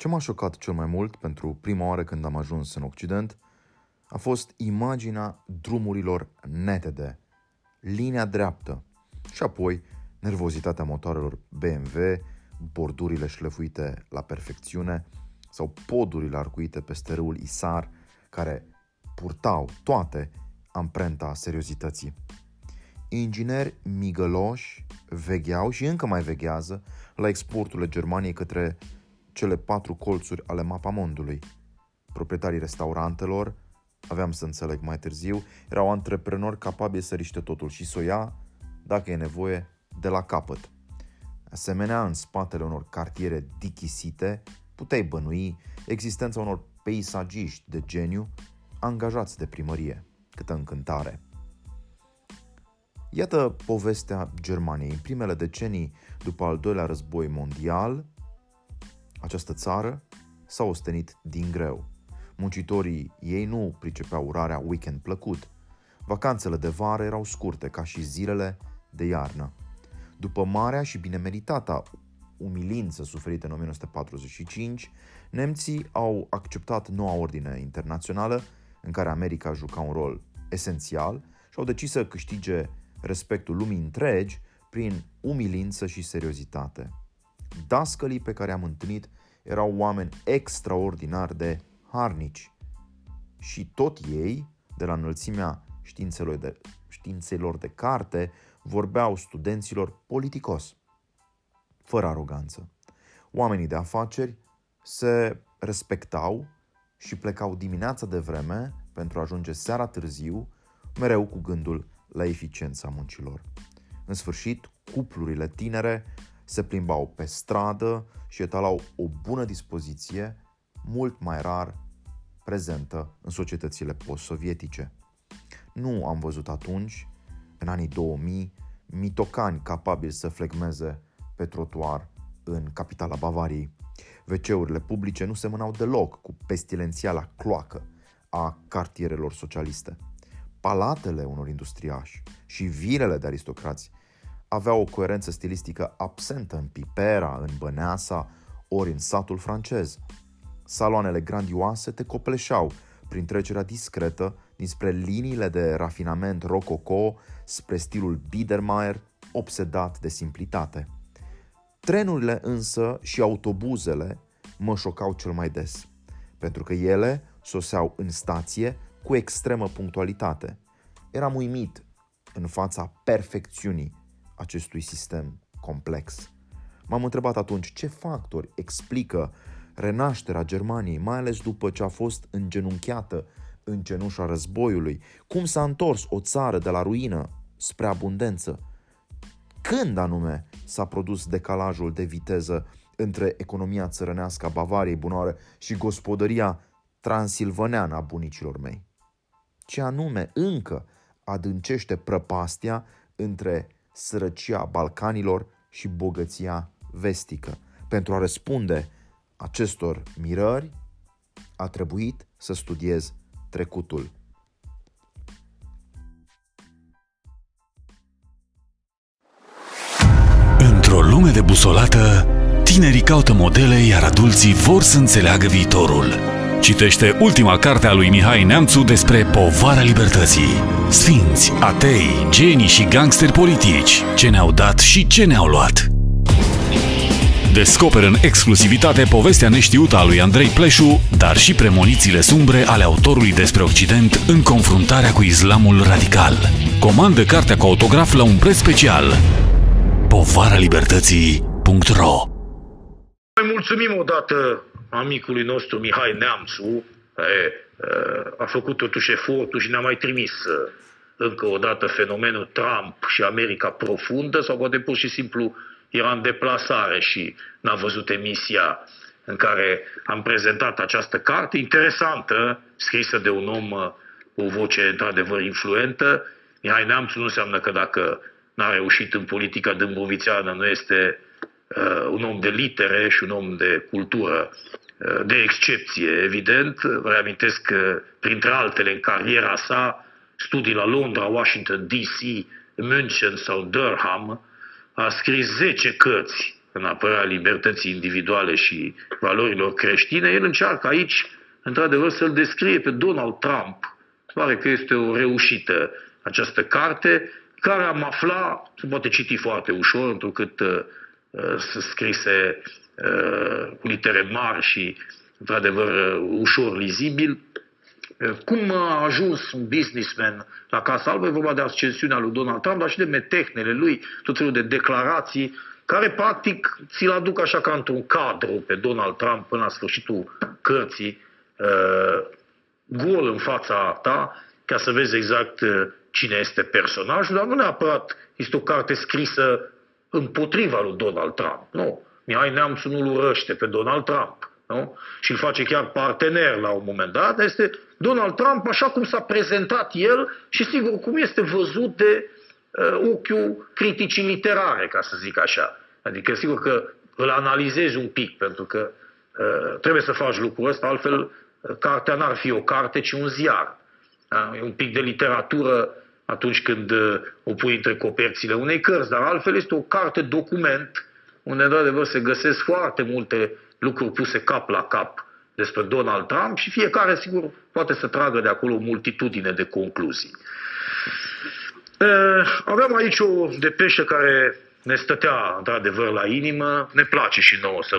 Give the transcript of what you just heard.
Ce m-a șocat cel mai mult pentru prima oară când am ajuns în Occident a fost imaginea drumurilor netede, linia dreaptă și apoi nervozitatea motoarelor BMW, bordurile șlefuite la perfecțiune sau podurile arcuite peste râul Isar, care purtau toate amprenta seriozității. Ingineri migăloși vegheau și încă mai veghează la exporturile Germaniei către cele patru colțuri ale mapamondului. Proprietarii restaurantelor, aveam să înțeleg mai târziu, erau antreprenori capabili să riște totul și să o ia, dacă e nevoie, de la capăt. Asemenea, în spatele unor cartiere dichisite, puteai bănui existența unor peisagiști de geniu angajați de primărie. Câtă încântare! Iată povestea Germaniei. În primele decenii după al doilea război mondial, această țară s-a ostenit din greu. Muncitorii ei nu pricepeau urarea weekend plăcut. Vacanțele de vară erau scurte, ca și zilele de iarnă. După marea și binemeritata umilință suferită în 1945, nemții au acceptat noua ordine internațională în care America juca un rol esențial și au decis să câștige respectul lumii întregi prin umilință și seriozitate. Dascălii pe care am întâlnit erau oameni extraordinar de harnici și tot ei, de la înălțimea științelor de, științelor de carte, vorbeau studenților politicos, fără aroganță. Oamenii de afaceri se respectau și plecau dimineața de vreme pentru a ajunge seara târziu, mereu cu gândul la eficiența muncilor. În sfârșit, cuplurile tinere se plimbau pe stradă și etalau o bună dispoziție, mult mai rar prezentă în societățile post-sovietice. Nu am văzut atunci, în anii 2000, mitocani capabili să flegmeze pe trotuar în capitala Bavariei. Veceurile publice nu semănau deloc cu pestilențiala cloacă a cartierelor socialiste. Palatele unor industriași și vilele de aristocrați aveau o coerență stilistică absentă în Pipera, în Băneasa, ori în satul francez. Saloanele grandioase te copleșeau prin trecerea discretă dinspre liniile de rafinament rococo spre stilul Biedermeier, obsedat de simplitate. Trenurile însă și autobuzele mă șocau cel mai des, pentru că ele soseau în stație cu extremă punctualitate. Eram uimit în fața perfecțiunii acestui sistem complex. M-am întrebat atunci ce factori explică renașterea Germaniei, mai ales după ce a fost îngenunchiată în cenușa războiului, cum s-a întors o țară de la ruină spre abundență. Când anume s-a produs decalajul de viteză între economia țărănească a Bavariei bunoare și gospodăria transilvaneană a bunicilor mei? Ce anume încă adâncește prăpastia între sărăcia Balcanilor și bogăția vestică. Pentru a răspunde acestor mirări, a trebuit să studiez trecutul. Într-o lume de busolată, tinerii caută modele, iar adulții vor să înțeleagă viitorul. Citește ultima carte a lui Mihai Neamțu despre povara libertății. Sfinți, atei, genii și gangsteri politici, ce ne-au dat și ce ne-au luat. Descoperă în exclusivitate povestea neștiută a lui Andrei Pleșu, dar și premonițiile sumbre ale autorului despre Occident în confruntarea cu islamul radical. Comandă cartea cu autograf la un preț special. povaralibertății.ro Mai mulțumim odată amicului nostru Mihai Neamțu, care a făcut totuși efortul și ne-a mai trimis încă o dată fenomenul Trump și America profundă sau poate pur și simplu era în deplasare și n-a văzut emisia în care am prezentat această carte interesantă, scrisă de un om uh, cu o voce într-adevăr influentă. Mihai Neamțu nu înseamnă că dacă n-a reușit în politica dâmbovițeană, nu este uh, un om de litere și un om de cultură uh, de excepție, evident. Vă reamintesc că, printre altele, în cariera sa, studii la Londra, Washington, D.C., München sau Durham, a scris 10 cărți în apărarea libertății individuale și valorilor creștine, el încearcă aici, într-adevăr, să-l descrie pe Donald Trump. Pare că este o reușită această carte, care am aflat, se poate citi foarte ușor, întrucât uh, uh, scrise uh, cu litere mari și, într-adevăr, uh, ușor lizibil, cum a ajuns un businessman la Casa Albă, e vorba de ascensiunea lui Donald Trump, dar și de metehnele lui, tot felul de declarații, care practic ți-l aduc așa ca într-un cadru pe Donald Trump până la sfârșitul cărții, uh, gol în fața ta, ca să vezi exact uh, cine este personajul, dar nu neapărat este o carte scrisă împotriva lui Donald Trump. Nu. Mihai Neamțu nu-l urăște pe Donald Trump. Nu? Și îl face chiar partener la un moment dat. Este Donald Trump așa cum s-a prezentat el și sigur cum este văzut de uh, ochiul criticii literare, ca să zic așa. Adică sigur că îl analizezi un pic, pentru că uh, trebuie să faci lucrul ăsta, altfel uh, cartea n-ar fi o carte, ci un ziar. Da? E un pic de literatură atunci când uh, o pui între coperțile unei cărți, dar altfel este o carte document unde, într-adevăr, se găsesc foarte multe lucruri puse cap la cap despre Donald Trump și fiecare, sigur, poate să tragă de acolo o multitudine de concluzii. Aveam aici o depeșă care ne stătea într-adevăr la inimă, ne place și nouă să